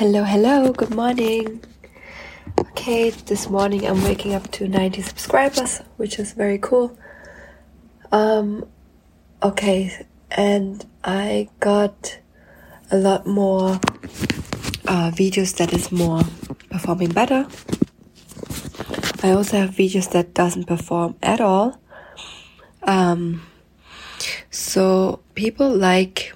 Hello, hello, good morning. Okay, this morning I'm waking up to 90 subscribers, which is very cool. Um, okay, and I got a lot more uh, videos that is more performing better. I also have videos that doesn't perform at all. Um, so people like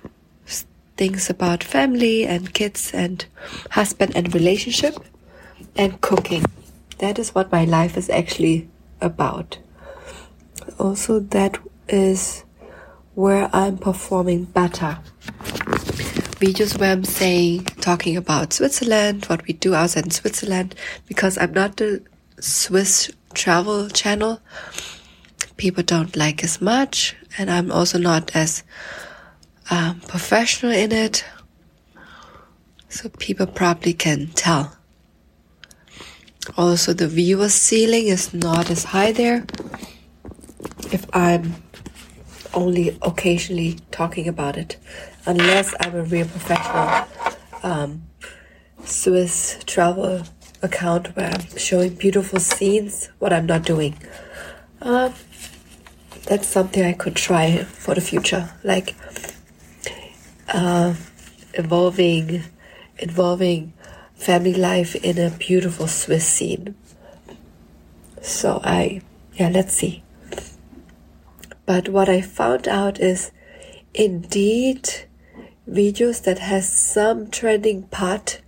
things about family and kids and husband and relationship and cooking. That is what my life is actually about. Also, that is where I'm performing better. Videos where I'm saying, talking about Switzerland, what we do outside in Switzerland, because I'm not the Swiss travel channel. People don't like as much, and I'm also not as um, professional in it. So people probably can tell. Also, the viewer ceiling is not as high there. If I'm only occasionally talking about it, unless I'm a real professional um, Swiss travel account where I'm showing beautiful scenes, what I'm not doing. Um, that's something I could try for the future. Like uh, involving involving family life in a beautiful Swiss scene. So I yeah, let's see. But what I found out is indeed videos that has some trending part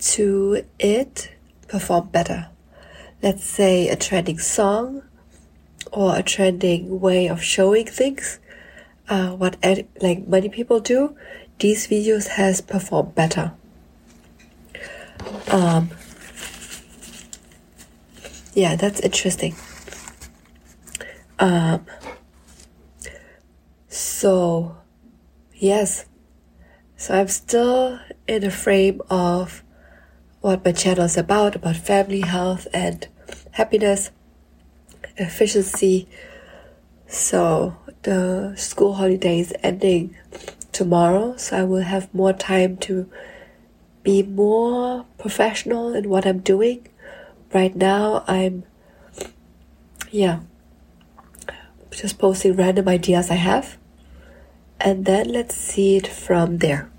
to it perform better. Let's say a trending song or a trending way of showing things uh, what like many people do, these videos has performed better. Um, yeah, that's interesting. Um, so, yes, so I'm still in the frame of what my channel is about, about family, health, and happiness, efficiency. So the school holiday is ending tomorrow, so I will have more time to be more professional in what I'm doing. Right now, I'm, yeah, just posting random ideas I have, and then let's see it from there.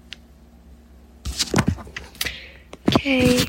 Okay.